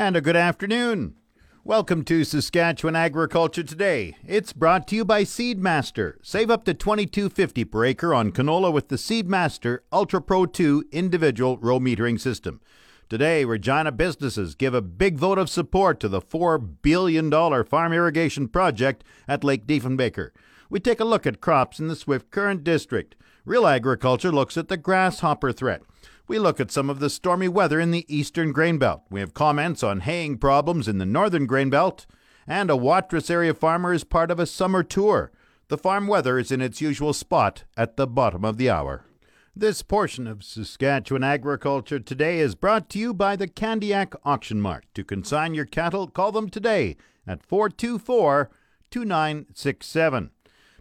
And a good afternoon. Welcome to Saskatchewan Agriculture Today. It's brought to you by Seedmaster. Save up to 22.50 per acre on canola with the Seedmaster Ultra Pro 2 individual row metering system. Today, Regina businesses give a big vote of support to the $4 billion farm irrigation project at Lake Diefenbaker. We take a look at crops in the Swift Current District. Real Agriculture looks at the grasshopper threat. We look at some of the stormy weather in the eastern grain belt. We have comments on haying problems in the northern grain belt. And a Watrous area farmer is part of a summer tour. The farm weather is in its usual spot at the bottom of the hour. This portion of Saskatchewan Agriculture Today is brought to you by the Candiac Auction Mart. To consign your cattle, call them today at 424 2967.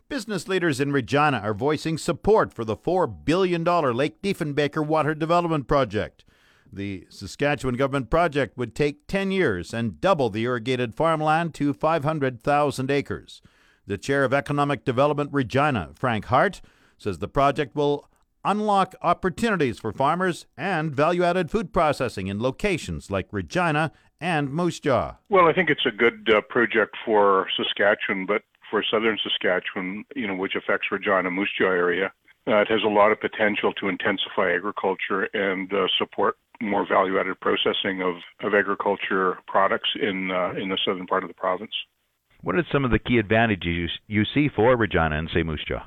Business leaders in Regina are voicing support for the $4 billion Lake Diefenbaker Water Development Project. The Saskatchewan government project would take 10 years and double the irrigated farmland to 500,000 acres. The chair of Economic Development Regina, Frank Hart, says the project will unlock opportunities for farmers and value added food processing in locations like Regina and Moose Jaw. Well, I think it's a good uh, project for Saskatchewan, but for southern Saskatchewan, you know, which affects Regina Moose Jaw area. Uh, it has a lot of potential to intensify agriculture and uh, support more value-added processing of, of agriculture products in uh, in the southern part of the province. What are some of the key advantages you, you see for Regina and say Moose Jaw?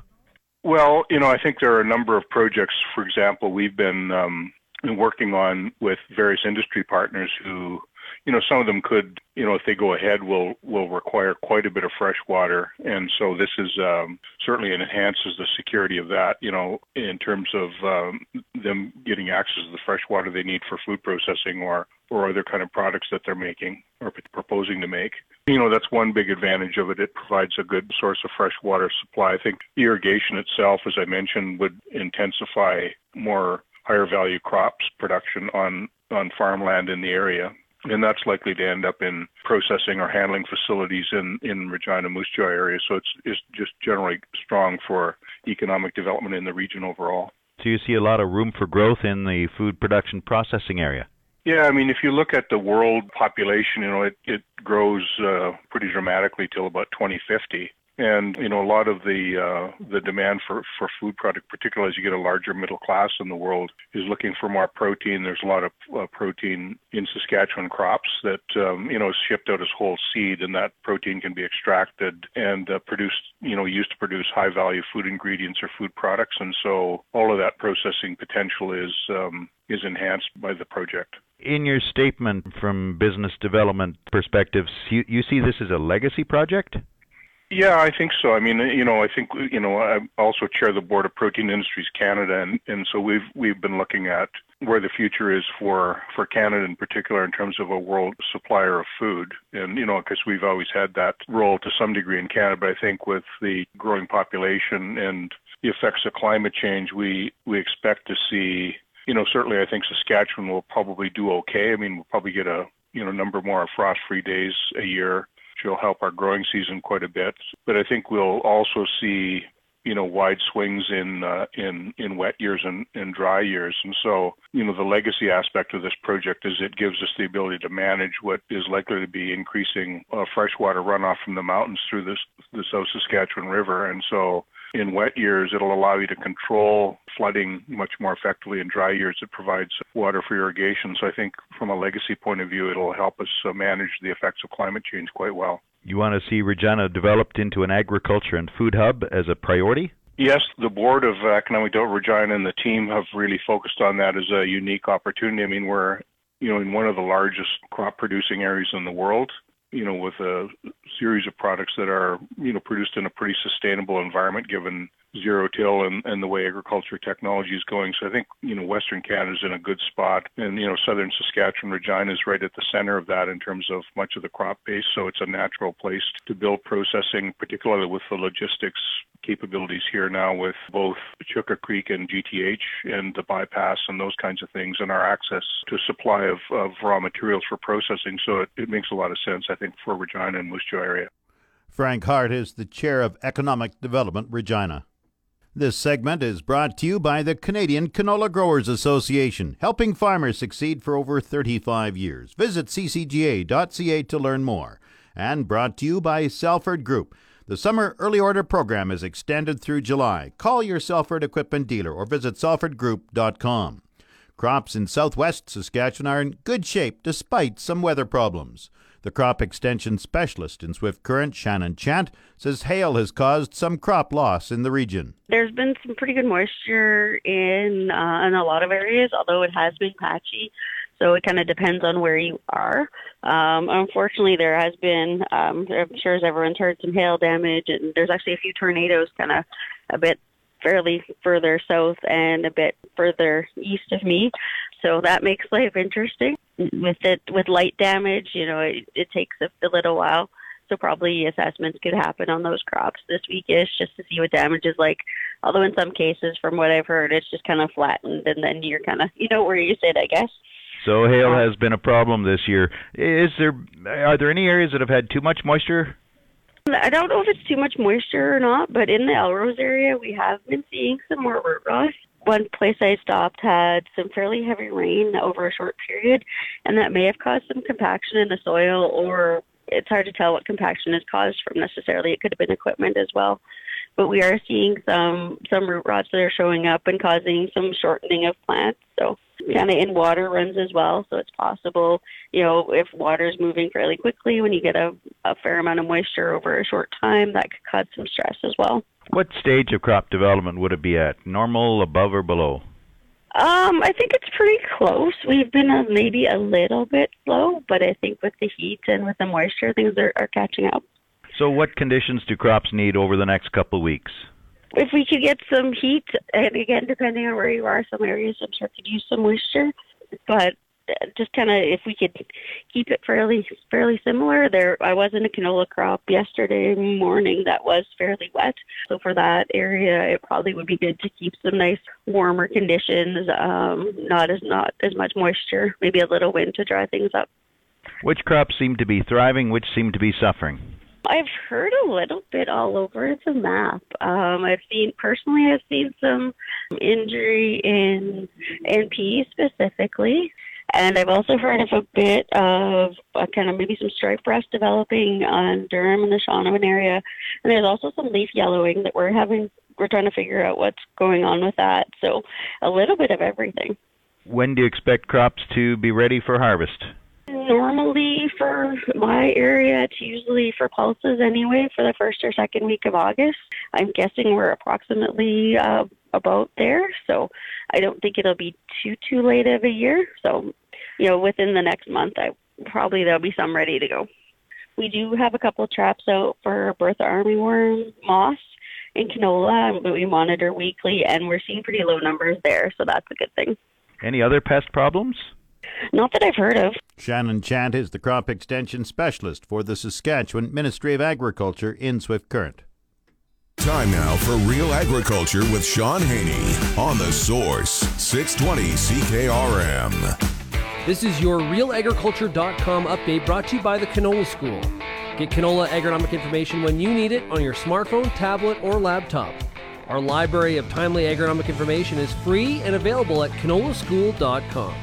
Well, you know, I think there are a number of projects. For example, we've been, um, been working on with various industry partners who you know, some of them could, you know, if they go ahead, will will require quite a bit of fresh water, and so this is um, certainly enhances the security of that, you know, in terms of um, them getting access to the fresh water they need for food processing or or other kind of products that they're making or p- proposing to make. You know, that's one big advantage of it. It provides a good source of fresh water supply. I think irrigation itself, as I mentioned, would intensify more higher value crops production on on farmland in the area and that's likely to end up in processing or handling facilities in in Regina Moose Jaw area. So it's it's just generally strong for economic development in the region overall. So you see a lot of room for growth in the food production processing area. Yeah, I mean, if you look at the world population, you know, it it grows uh, pretty dramatically till about 2050 and you know a lot of the uh, the demand for for food product, particularly as you get a larger middle class in the world, is looking for more protein. There's a lot of uh, protein in Saskatchewan crops that um, you know is shipped out as whole seed, and that protein can be extracted and uh, produced you know used to produce high value food ingredients or food products. And so all of that processing potential is um, is enhanced by the project. In your statement from business development perspectives, you, you see this as a legacy project? Yeah, I think so. I mean, you know, I think you know, I also chair the board of Protein Industries Canada, and and so we've we've been looking at where the future is for for Canada in particular in terms of a world supplier of food, and you know, because we've always had that role to some degree in Canada, but I think with the growing population and the effects of climate change, we we expect to see, you know, certainly I think Saskatchewan will probably do okay. I mean, we'll probably get a you know number more frost-free days a year will help our growing season quite a bit. But I think we'll also see you know wide swings in uh, in in wet years and, and dry years and so you know the legacy aspect of this project is it gives us the ability to manage what is likely to be increasing uh, freshwater runoff from the mountains through this the South Saskatchewan River and so in wet years, it'll allow you to control flooding much more effectively. In dry years, it provides water for irrigation. So I think from a legacy point of view, it'll help us uh, manage the effects of climate change quite well. You want to see Regina developed into an agriculture and food hub as a priority? Yes, the board of economic development Regina and the team have really focused on that as a unique opportunity. I mean, we're you know in one of the largest crop producing areas in the world you know, with a series of products that are, you know, produced in a pretty sustainable environment given zero till and, and the way agriculture technology is going. So I think, you know, Western Canada is in a good spot. And, you know, Southern Saskatchewan, Regina is right at the center of that in terms of much of the crop base. So it's a natural place to build processing, particularly with the logistics capabilities here now with both Chuka Creek and GTH and the bypass and those kinds of things and our access to supply of, of raw materials for processing. So it, it makes a lot of sense, I think, for Regina and Moose Jaw area. Frank Hart is the Chair of Economic Development, Regina. This segment is brought to you by the Canadian Canola Growers Association, helping farmers succeed for over 35 years. Visit ccga.ca to learn more. And brought to you by Salford Group. The summer early order program is extended through July. Call your Salford equipment dealer or visit salfordgroup.com. Crops in southwest Saskatchewan are in good shape despite some weather problems. The crop extension specialist in Swift Current, Shannon Chant, says hail has caused some crop loss in the region. There's been some pretty good moisture in uh, in a lot of areas, although it has been patchy. So it kind of depends on where you are. Um, unfortunately, there has been, um, I'm sure as everyone's heard, some hail damage, and there's actually a few tornadoes kind of a bit fairly further south and a bit further east of me. So that makes life interesting. With it, with light damage, you know, it, it takes a, a little while. So probably assessments could happen on those crops this weekish just to see what damage is like. Although in some cases, from what I've heard, it's just kind of flattened, and then you're kind of, you know, where you sit, I guess. So hail has been a problem this year. Is there are there any areas that have had too much moisture? I don't know if it's too much moisture or not, but in the Elrose area, we have been seeing some more root rot. One place I stopped had some fairly heavy rain over a short period, and that may have caused some compaction in the soil, or it's hard to tell what compaction is caused from necessarily. It could have been equipment as well. But we are seeing some some root rots that are showing up and causing some shortening of plants. So kind of in water runs as well. So it's possible, you know, if water is moving fairly quickly, when you get a, a fair amount of moisture over a short time, that could cause some stress as well. What stage of crop development would it be at? Normal, above, or below? Um, I think it's pretty close. We've been a, maybe a little bit slow, but I think with the heat and with the moisture, things are, are catching up. So, what conditions do crops need over the next couple of weeks? if we could get some heat, and again, depending on where you are, some areas I'm sure could use some moisture, but just kind of if we could keep it fairly fairly similar. There, I was in a canola crop yesterday morning that was fairly wet, so for that area, it probably would be good to keep some nice warmer conditions, um, not as not as much moisture, maybe a little wind to dry things up. Which crops seem to be thriving? Which seem to be suffering? I've heard a little bit all over the map. Um, I've seen personally, I've seen some injury in peas specifically, and I've also heard of a bit of uh, kind of maybe some stripe rust developing on durum and the Shaunavon area, and there's also some leaf yellowing that we're having. We're trying to figure out what's going on with that. So a little bit of everything. When do you expect crops to be ready for harvest? Normally, for my area, it's usually for pulses anyway, for the first or second week of August. I'm guessing we're approximately uh, about there, so I don't think it'll be too too late of a year. So, you know, within the next month, I probably there'll be some ready to go. We do have a couple traps out for Bertha armyworm moths in canola, but we monitor weekly, and we're seeing pretty low numbers there, so that's a good thing. Any other pest problems? Not that I've heard of. Shannon Chant is the crop extension specialist for the Saskatchewan Ministry of Agriculture in Swift Current. Time now for Real Agriculture with Shaun Haney on The Source, 620 CKRM. This is your RealAgriculture.com update brought to you by the Canola School. Get canola agronomic information when you need it on your smartphone, tablet, or laptop. Our library of timely agronomic information is free and available at canolaschool.com.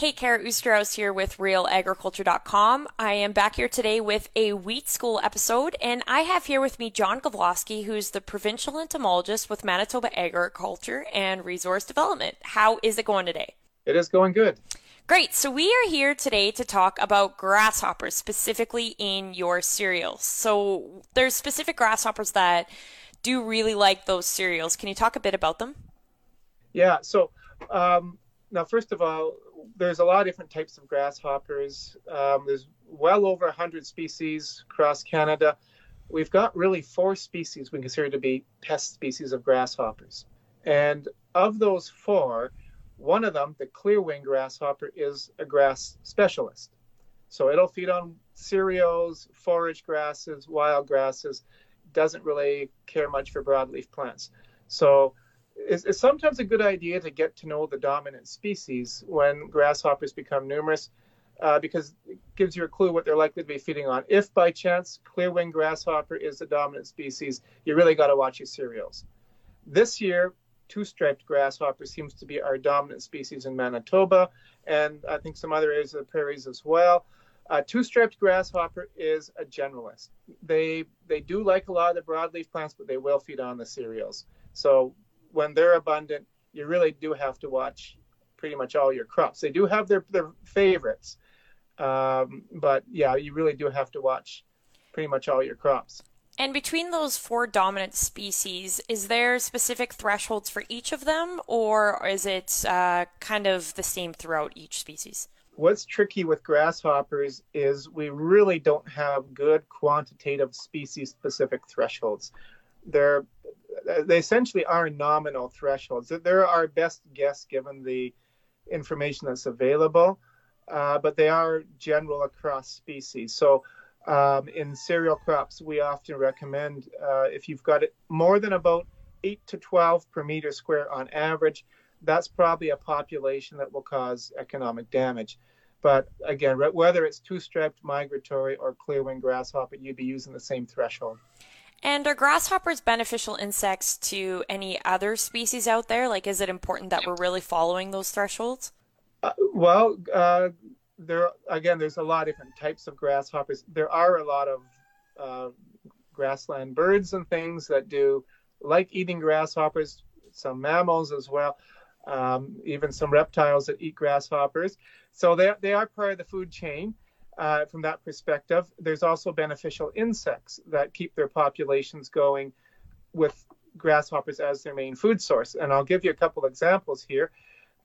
Hey, Kara Oosterhuis here with RealAgriculture.com. I am back here today with a Wheat School episode, and I have here with me John Gavloski, who's the Provincial Entomologist with Manitoba Agriculture and Resource Development. How is it going today? It is going good. Great. So we are here today to talk about grasshoppers, specifically in your cereals. So there's specific grasshoppers that do really like those cereals. Can you talk a bit about them? Yeah. So um, now, first of all, there's a lot of different types of grasshoppers. Um, there's well over 100 species across Canada. we've got really four species we consider to be pest species of grasshoppers. And of those four, one of them, the clear-winged grasshopper, is a grass specialist. So it'll feed on cereals, forage grasses, wild grasses, doesn't really care much for broadleaf plants. So it's, it's, sometimes a good idea to get to know the dominant species when grasshoppers become numerous uh, because it gives you a clue what they're likely to be feeding on. If by chance clear-winged grasshopper is the dominant species, you really got to watch your cereals. This year, two-striped grasshopper seems to be our dominant species in Manitoba, and I think some other areas of the prairies as well. Uh, two-striped grasshopper is a generalist. They they do like a lot of the broadleaf plants, but they will feed on the cereals. So when they're abundant, you really do have to watch pretty much all your crops. They do have their their favorites, um, but yeah, you really do have to watch pretty much all your crops. And between those four dominant species, is there specific thresholds for each of them, or is it uh, kind of the same throughout each species? What's tricky with grasshoppers is we really don't have good quantitative species specific thresholds. They're they essentially are nominal thresholds. They're our best guess given the information that's available, uh, but they are general across species. So um, in cereal crops, we often recommend uh, if you've got it more than about 8 to 12 per meter square on average, that's probably a population that will cause economic damage. But again, whether it's two-striped migratory or clear-winged grasshopper, you'd be using the same threshold. And are grasshoppers beneficial insects to any other species out there? Like, is it important that we're really following those thresholds? Uh, well, uh, there again, there's a lot of different types of grasshoppers. There are a lot of uh, grassland birds and things that do like eating grasshoppers. Some mammals as well, um, even some reptiles that eat grasshoppers. So they they are part of the food chain. Uh, from that perspective, there's also beneficial insects that keep their populations going with grasshoppers as their main food source. And I'll give you a couple examples here.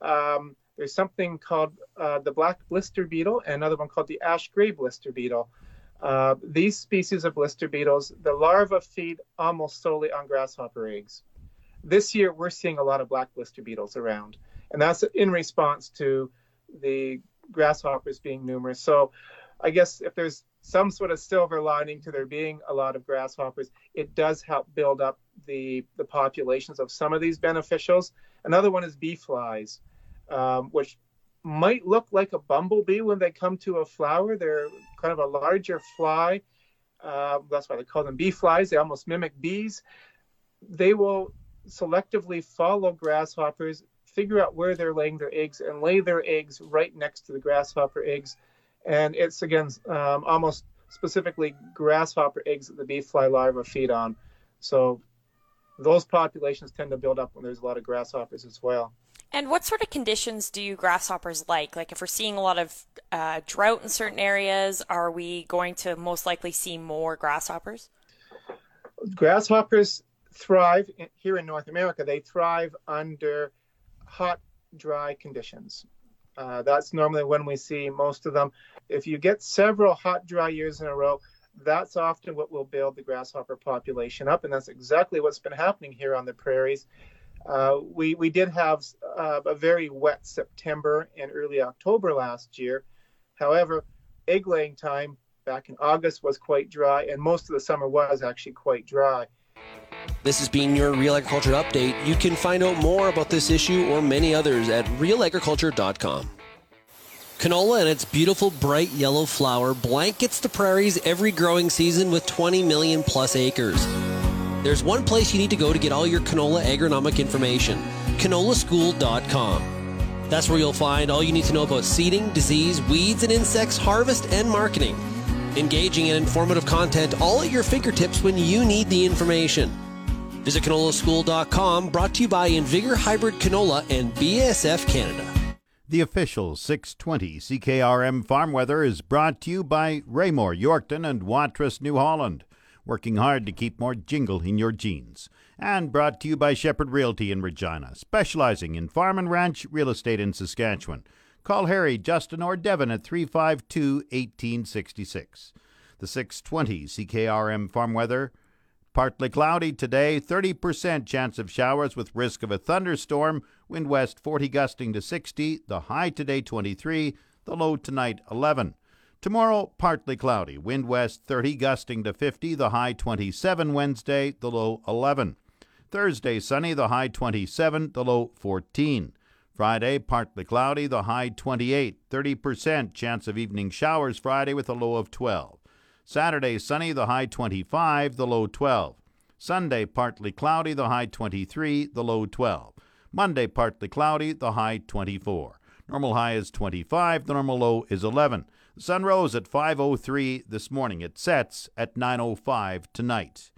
Um, there's something called uh, the black blister beetle and another one called the ash gray blister beetle. Uh, these species of blister beetles, the larvae feed almost solely on grasshopper eggs. This year, we're seeing a lot of black blister beetles around, and that's in response to the grasshoppers being numerous. So, I guess if there's some sort of silver lining to there being a lot of grasshoppers, it does help build up the the populations of some of these beneficials. Another one is bee flies um, which might look like a bumblebee when they come to a flower. They're kind of a larger fly. Uh, that's why they call them bee flies. They almost mimic bees. They will selectively follow grasshoppers, figure out where they're laying their eggs, and lay their eggs right next to the grasshopper eggs. And it's again um, almost specifically grasshopper eggs that the bee fly larvae feed on. So those populations tend to build up when there's a lot of grasshoppers as well. And what sort of conditions do grasshoppers like? Like, if we're seeing a lot of uh, drought in certain areas, are we going to most likely see more grasshoppers? Grasshoppers thrive here in North America. They thrive under hot, dry conditions. Uh, that's normally when we see most of them. If you get several hot, dry years in a row, that's often what will build the grasshopper population up, and that's exactly what's been happening here on the prairies. Uh, we, we did have uh, a very wet September and early October last year. However, egg laying time back in August was quite dry, and most of the summer was actually quite dry. This has been your Real Agriculture Update. You can find out more about this issue or many others at realagriculture.com. Canola and its beautiful bright yellow flower blankets the prairies every growing season with 20 million plus acres. There's one place you need to go to get all your canola agronomic information canolaschool.com. That's where you'll find all you need to know about seeding, disease, weeds and insects, harvest, and marketing. Engaging and informative content all at your fingertips when you need the information. Visit canolaschool.com, brought to you by Invigor Hybrid Canola and BASF Canada. The official 620 CKRM farm weather is brought to you by Raymore, Yorkton, and Watrous, New Holland working hard to keep more jingle in your jeans. And brought to you by Shepherd Realty in Regina, specializing in farm and ranch real estate in Saskatchewan. Call Harry, Justin, or Devin at 352 1866. The 620 CKRM farm weather. Partly cloudy today, 30% chance of showers with risk of a thunderstorm. Wind west 40 gusting to 60. The high today 23. The low tonight 11. Tomorrow, partly cloudy. Wind west 30 gusting to 50. The high 27 Wednesday. The low 11. Thursday, sunny. The high 27. The low 14. Friday, partly cloudy, the high 28. 30% chance of evening showers Friday with a low of 12. Saturday, sunny, the high 25, the low 12. Sunday, partly cloudy, the high 23, the low 12. Monday, partly cloudy, the high 24. Normal high is 25, the normal low is 11. The sun rose at 5:03 this morning. It sets at 9:05 tonight.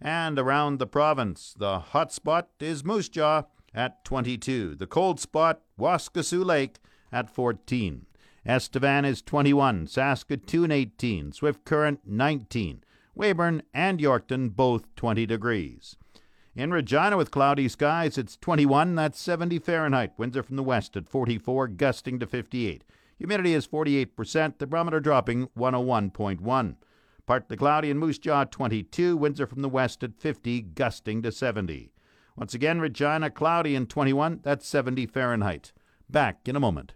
And around the province, the hot spot is Moose Jaw at 22. The cold spot, Waskesiu Lake, at 14. Estevan is 21. Saskatoon 18. Swift Current 19. Weyburn and Yorkton both 20 degrees. In Regina with cloudy skies, it's 21. That's 70 Fahrenheit. Winds are from the west at 44, gusting to 58. Humidity is 48%. The barometer dropping 101.1. Partly cloudy in Moose Jaw 22. Winds are from the west at 50, gusting to 70. Once again, Regina cloudy and 21. That's 70 Fahrenheit. Back in a moment.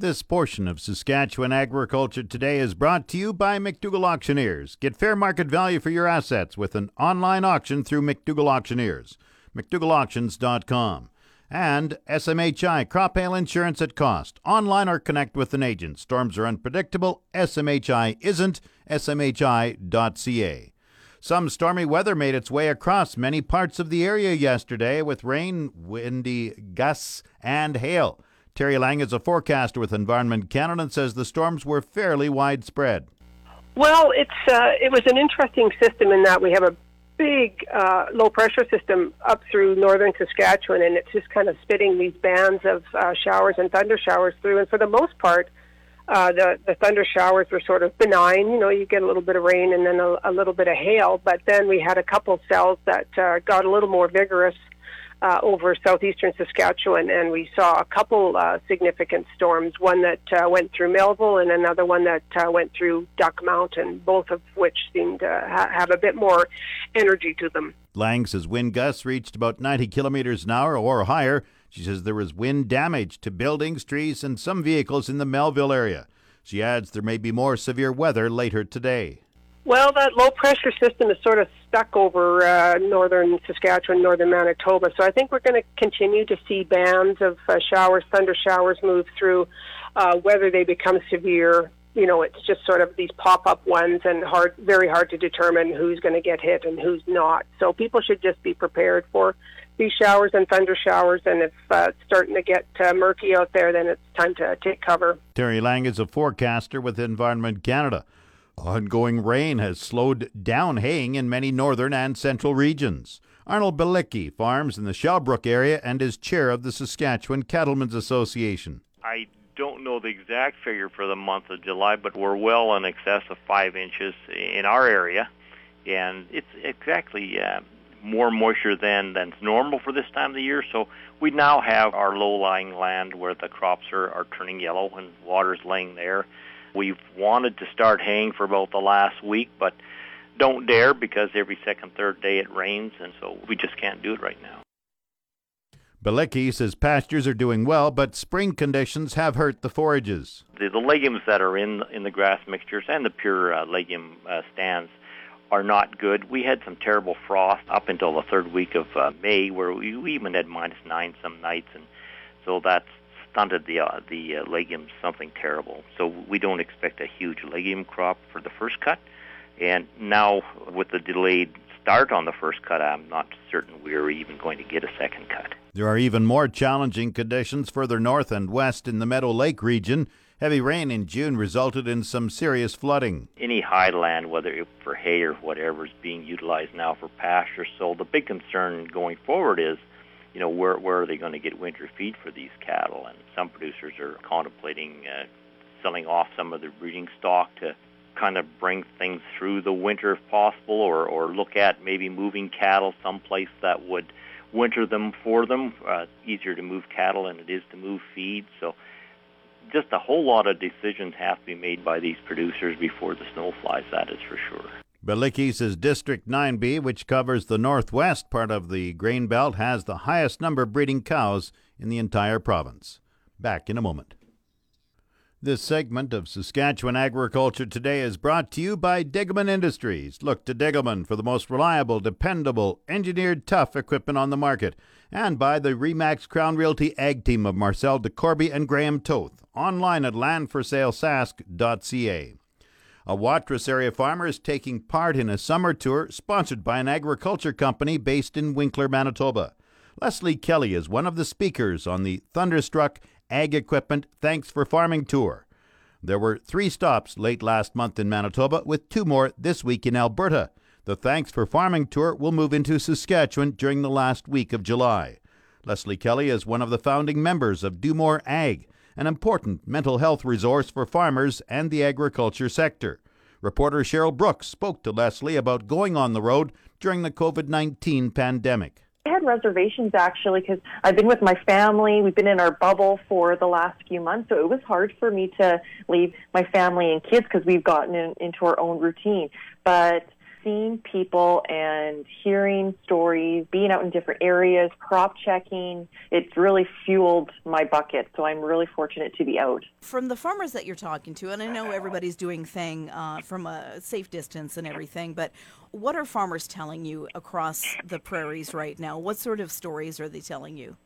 This portion of Saskatchewan Agriculture Today is brought to you by McDougall Auctioneers. Get fair market value for your assets with an online auction through McDougall Auctioneers. McDougallAuctions.com. And SMHI Crop Hail Insurance at cost. Online or connect with an agent. Storms are unpredictable. SMHI isn't. SMHI.ca. Some stormy weather made its way across many parts of the area yesterday with rain, windy gusts, and hail. Terri Lang is a forecaster with Environment Canada and says the storms were fairly widespread. Well, it's uh, it was an interesting system in that we have a big uh, low pressure system up through northern Saskatchewan, and it's just kind of spitting these bands of uh, showers and thunder showers through. And for the most part, uh, the the thunder showers were sort of benign. You know, you get a little bit of rain and then a, a little bit of hail. But then we had a couple cells that uh, got a little more vigorous uh, over southeastern Saskatchewan, and we saw a couple uh, significant storms. One that uh, went through Melville, and another one that uh, went through Duck Mountain. Both of which seemed to ha- have a bit more energy to them. Lang says wind gusts reached about 90 kilometers an hour or higher she says there was wind damage to buildings, trees, and some vehicles in the Melville area. She adds there may be more severe weather later today. Well, that low pressure system is sort of stuck over uh, northern Saskatchewan, northern Manitoba. So I think we're going to continue to see bands of uh, showers, thunder showers move through. Uh, whether they become severe, you know, it's just sort of these pop up ones and hard, very hard to determine who's going to get hit and who's not. So people should just be prepared for these showers and thunder showers, and if uh, it's starting to get uh, murky out there, then it's time to take cover. Terri Lang is a forecaster with Environment Canada. Ongoing rain has slowed down haying in many northern and central regions. Arnold Balicki farms in the Shellbrook area and is chair of the Saskatchewan Cattlemen's Association. I don't know the exact figure for the month of July, but we're well in excess of five inches in our area, and it's exactly uh, more moisture than than's normal for this time of the year. So we now have our low-lying land where the crops are, are turning yellow and water's laying there. We've wanted to start haying for about the last week, but don't dare because every second, third day it rains, and so we just can't do it right now. Balicki says pastures are doing well, but spring conditions have hurt the forages. The, the legumes that are in in the grass mixtures and the pure uh, legume uh, stands are not good. We had some terrible frost up until the third week of uh, May, where we, we even had minus nine some nights, and so that's stunted the uh, the uh, legumes something terrible. So we don't expect a huge legume crop for the first cut, and now with the delayed start on the first cut, I'm not certain we're even going to get a second cut. There are even more challenging conditions further north and west in the Meadow Lake region. Heavy rain in June resulted in some serious flooding. Any high land, whether for hay or whatever, is being utilized now for pasture. So the big concern going forward is, you know, where where are they going to get winter feed for these cattle? And some producers are contemplating uh, selling off some of their breeding stock to kind of bring things through the winter if possible, or or look at maybe moving cattle someplace that would winter them for them. Uh, easier to move cattle than it is to move feed. So just a whole lot of decisions have to be made by these producers before the snow flies. That is for sure. Balicki says District 9B, which covers the northwest part of the grain belt, has the highest number of breeding cows in the entire province. Back in a moment. This segment of Saskatchewan Agriculture Today is brought to you by Degelman Industries. Look to Degelman for the most reliable, dependable, engineered tough equipment on the market. And by the Remax Crown Realty Ag Team of Marcel DeCorby and Graham Toth. Online at landforsalesask.ca. A Watrous area farmer is taking part in a summer tour sponsored by an agriculture company based in Winkler, Manitoba. Leslie Kelly is one of the speakers on the Thunderstruck Ag Equipment Thanks for Farming Tour. There were three stops late last month in Manitoba, with two more this week in Alberta. The Thanks for Farming Tour will move into Saskatchewan during the last week of July. Leslie Kelly is one of the founding members of Do More Ag, an important mental health resource for farmers and the agriculture sector. Reporter Cheryl Brooks spoke to Leslie about going on the road during the COVID 19 pandemic. I had reservations actually because I've been with my family. We've been in our bubble for the last few months, so it was hard for me to leave my family and kids because we've gotten in, into our own routine. But seeing people and hearing stories, being out in different areas, crop checking, it's really fueled my bucket. So I'm really fortunate to be out. From the farmers that you're talking to, and I know everybody's doing thing uh, from a safe distance and everything, but what are farmers telling you across the prairies right now? What sort of stories are they telling you?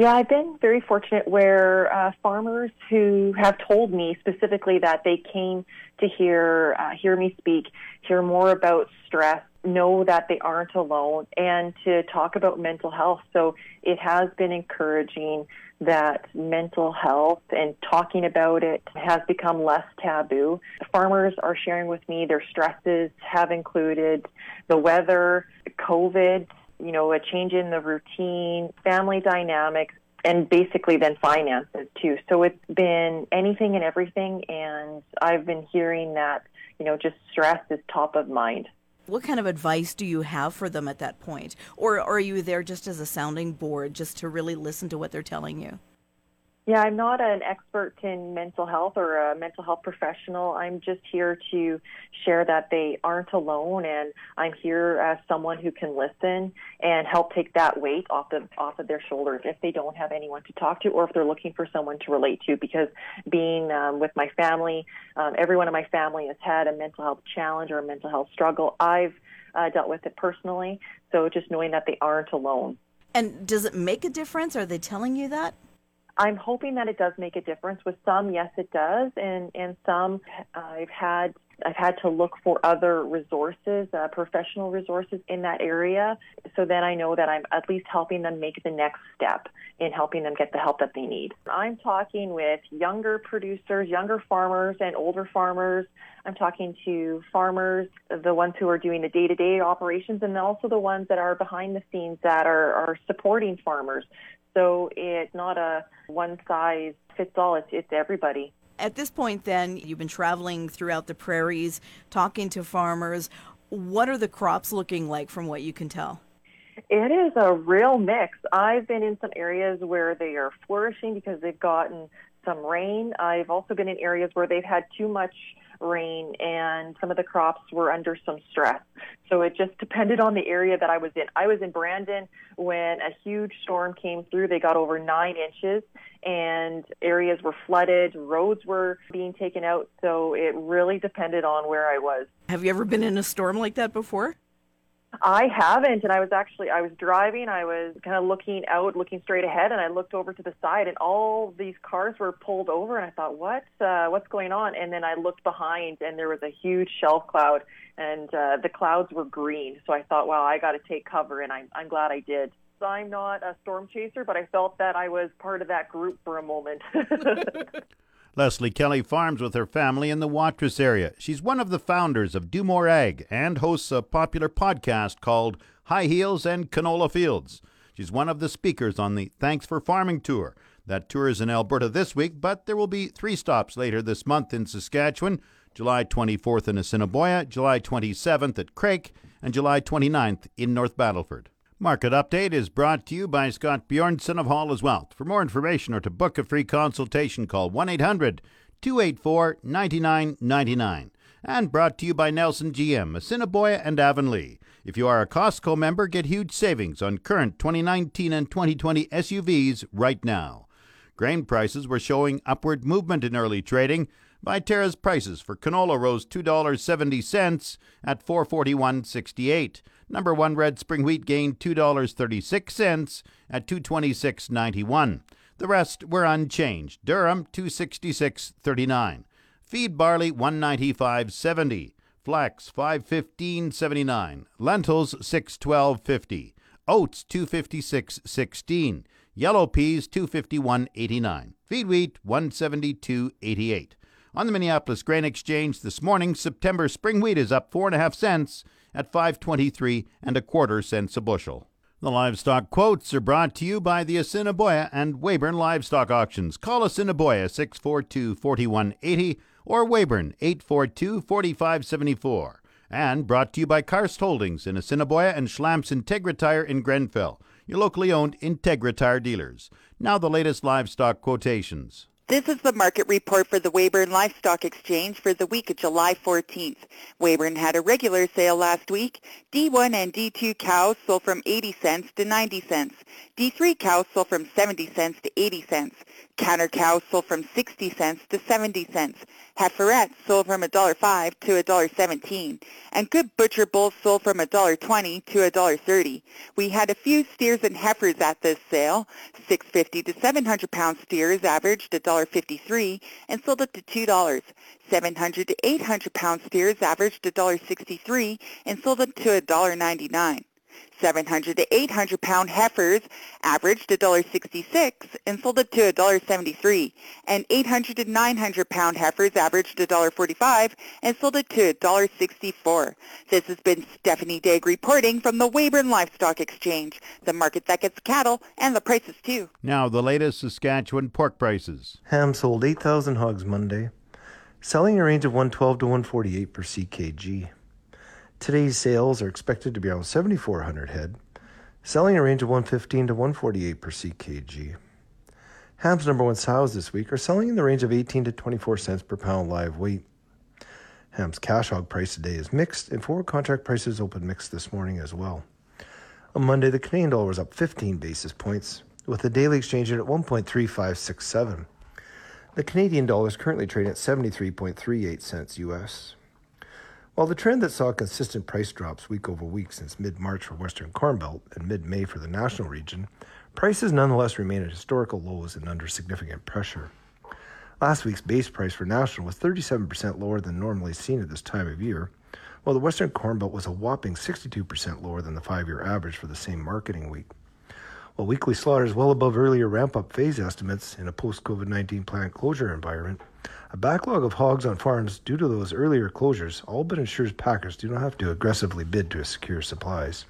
Yeah, I've been very fortunate where uh, farmers who have told me specifically that they came to hear uh, hear me speak, hear more about stress, know that they aren't alone, and to talk about mental health. So it has been encouraging that mental health and talking about it has become less taboo. Farmers are sharing with me their stresses have included the weather, COVID, you know, a change in the routine, family dynamics, and basically then finances too. So it's been anything and everything, and I've been hearing that, you know, just stress is top of mind. What kind of advice do you have for them at that point? Or, are you there just as a sounding board, just to really listen to what they're telling you? Yeah, I'm not an expert in mental health or a mental health professional. I'm just here to share that they aren't alone, and I'm here as someone who can listen and help take that weight off of off of their shoulders if they don't have anyone to talk to, or if they're looking for someone to relate to. Because being um, with my family, um, everyone in my family has had a mental health challenge or a mental health struggle. I've uh, dealt with it personally, so just knowing that they aren't alone. And does it make a difference? Are they telling you that? I'm hoping that it does make a difference. With some, yes, it does, and and some, I've had I've had to look for other resources, uh, professional resources in that area. So then I know that I'm at least helping them make the next step in helping them get the help that they need. I'm talking with younger producers, younger farmers, and older farmers. I'm talking to farmers, the ones who are doing the day to day operations, and also the ones that are behind the scenes that are, are supporting farmers. So it's not a one size fits all, it's, it's everybody. At this point, then, you've been traveling throughout the prairies, talking to farmers. What are the crops looking like from what you can tell? It is a real mix. I've been in some areas where they are flourishing because they've gotten some rain. I've also been in areas where they've had too much rain and some of the crops were under some stress. So it just depended on the area that I was in. I was in Brandon when a huge storm came through. They got over nine inches and areas were flooded, roads were being taken out. So it really depended on where I was. Have you ever been in a storm like that before? I haven't, and I was actually I was driving. I was kind of looking out, looking straight ahead, and I looked over to the side, and all these cars were pulled over, and I thought, what, uh, what's going on? And then I looked behind, and there was a huge shelf cloud, and uh, the clouds were green. So I thought, wow, I got to take cover, and I'm I'm glad I did. I'm not a storm chaser, but I felt that I was part of that group for a moment. Leslie Kelly farms with her family in the Watrous area. She's one of the founders of Do More Ag and hosts a popular podcast called High Heels and Canola Fields. She's one of the speakers on the Thanks for Farming tour. That tour is in Alberta this week, but there will be three stops later this month in Saskatchewan July 24th in Assiniboia, July 27th at Craik, and July 29th in North Battleford. Market Update is brought to you by Scott Bjornson of Hollis Wealth. For more information or to book a free consultation, call 1 800 284 9999. And brought to you by Nelson GM, Assiniboia and Avonlea. If you are a Costco member, get huge savings on current 2019 and 2020 SUVs right now. Grain prices were showing upward movement in early trading. Viterra's prices for canola rose $2.70 at 441.68. Number 1 red spring wheat gained $2.36 at 226.91. The rest were unchanged. Durum 266.39. Feed barley 195.70. Flax 515.79. Lentils 612.50. Oats 256.16. Yellow peas 251.89. Feed wheat 172.88. On the Minneapolis Grain Exchange this morning, September spring wheat is up four and a half cents at 523 and a quarter cents a bushel. The livestock quotes are brought to you by the Assiniboia and Weyburn Livestock Auctions. Call Assiniboia 642 4180 or Weyburn 842 4574. And brought to you by Karst Holdings in Assiniboia and Schlamps Integra Tire in Grenfell, your locally owned Integra Tire dealers. Now the latest livestock quotations. This is the market report for the Weyburn Livestock Exchange for the week of July 14th. Weyburn had a regular sale last week. D1 and D2 cows sold from 80 cents to 90 cents. D3 cows sold from 70 cents to 80 cents. Canner cows sold from 60 cents to 70 cents. Heiferettes sold from $1.05 to $1.17. And good butcher bulls sold from $1.20 to $1.30. We had a few steers and heifers at this sale. 650 to 700 pound steers averaged $1.53 and sold up to $2. 700 to 800 pound steers averaged $1.63 and sold up to $1.99. 700 to 800 pound heifers averaged $1.66 and sold up to $1.73, and 800 to 900 pound heifers averaged $1.45 and sold up to $1.64. This has been Stephanie Digg reporting from the Weyburn Livestock Exchange, the market that gets cattle and the prices too. Now the latest Saskatchewan pork prices. Ham sold 8,000 hogs Monday, selling a range of 112 to 148 per CKG. Today's sales are expected to be around 7,400 head, selling a range of 115 to 148 per CKG. Ham's number one sows this week are selling in the range of 18 to 24 cents per pound live weight. Ham's cash hog price today is mixed, and forward contract prices open mixed this morning as well. On Monday, the Canadian dollar was up 15 basis points, with the daily exchange rate at 1.3567. The Canadian dollar is currently trading at 73.38 cents US. While the trend that saw consistent price drops week over week since mid March for Western Corn Belt and mid May for the national region, prices nonetheless remain at historical lows and under significant pressure. Last week's base price for national was 37% lower than normally seen at this time of year, while the Western Corn Belt was a whopping 62% lower than the five year average for the same marketing week. While weekly slaughter is well above earlier ramp up phase estimates in a post COVID 19 plant closure environment, a backlog of hogs on farms due to those earlier closures all but ensures packers do not have to aggressively bid to secure supplies.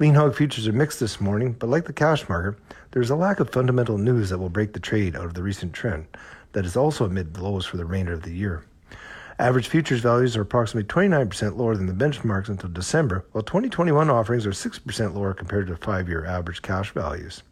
Lean hog futures are mixed this morning, but like the cash market, there is a lack of fundamental news that will break the trade out of the recent trend that is also amid lows for the remainder of the year. Average futures values are approximately 29% lower than the benchmarks until December, while 2021 offerings are 6% lower compared to five year average cash values.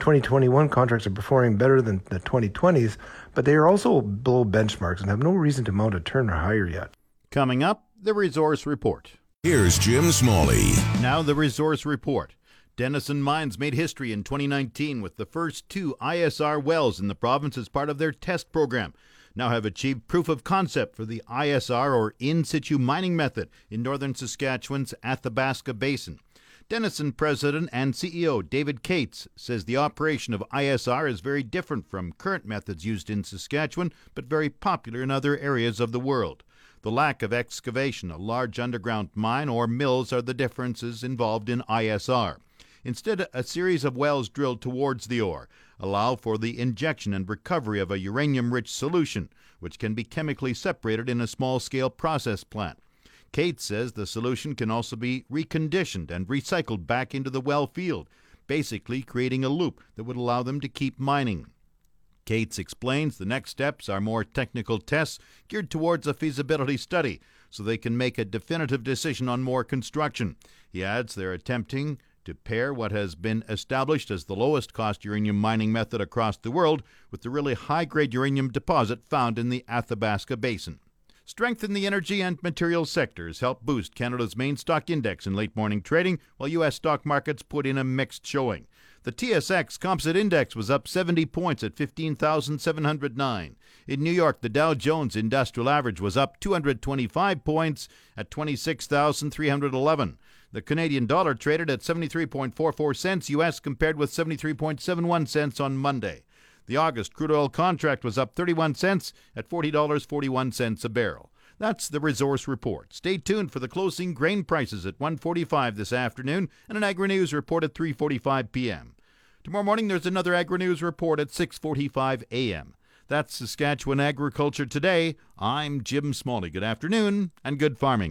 2021 contracts are performing better than the 2020s, but they are also below benchmarks and have no reason to mount a turn or higher yet. Coming up, the resource report. Here's Jim Smalley. Now, the resource report. Denison Mines made history in 2019 with the first two ISR wells in the province as part of their test program. Now have achieved proof of concept for the ISR or in situ mining method in northern Saskatchewan's Athabasca Basin. Denison President and CEO David Cates says the operation of ISR is very different from current methods used in Saskatchewan, but very popular in other areas of the world. The lack of excavation, a large underground mine, or mills are the differences involved in ISR. Instead, a series of wells drilled towards the ore allow for the injection and recovery of a uranium rich solution, which can be chemically separated in a small scale process plant. Cates says the solution can also be reconditioned and recycled back into the well field, basically creating a loop that would allow them to keep mining. Cates explains the next steps are more technical tests geared towards a feasibility study so they can make a definitive decision on more construction. He adds they're attempting to pair what has been established as the lowest cost uranium mining method across the world with the really high grade uranium deposit found in the Athabasca Basin. Strength in the energy and materials sectors helped boost Canada's main stock index in late morning trading, while U.S. stock markets put in a mixed showing. The TSX Composite Index was up 70 points at 15,709. In New York, the Dow Jones Industrial Average was up 225 points at 26,311. The Canadian dollar traded at 73.44 cents US compared with 73.71 cents on Monday. The August crude oil contract was up 31 cents at $40.41 a barrel. That's the resource report. Stay tuned for the closing grain prices at 1:45 this afternoon and an Agri News report at 3:45 p.m. Tomorrow morning there's another Agri News report at 6:45 a.m. That's Saskatchewan Agriculture Today. I'm Jim Smalley. Good afternoon and good farming.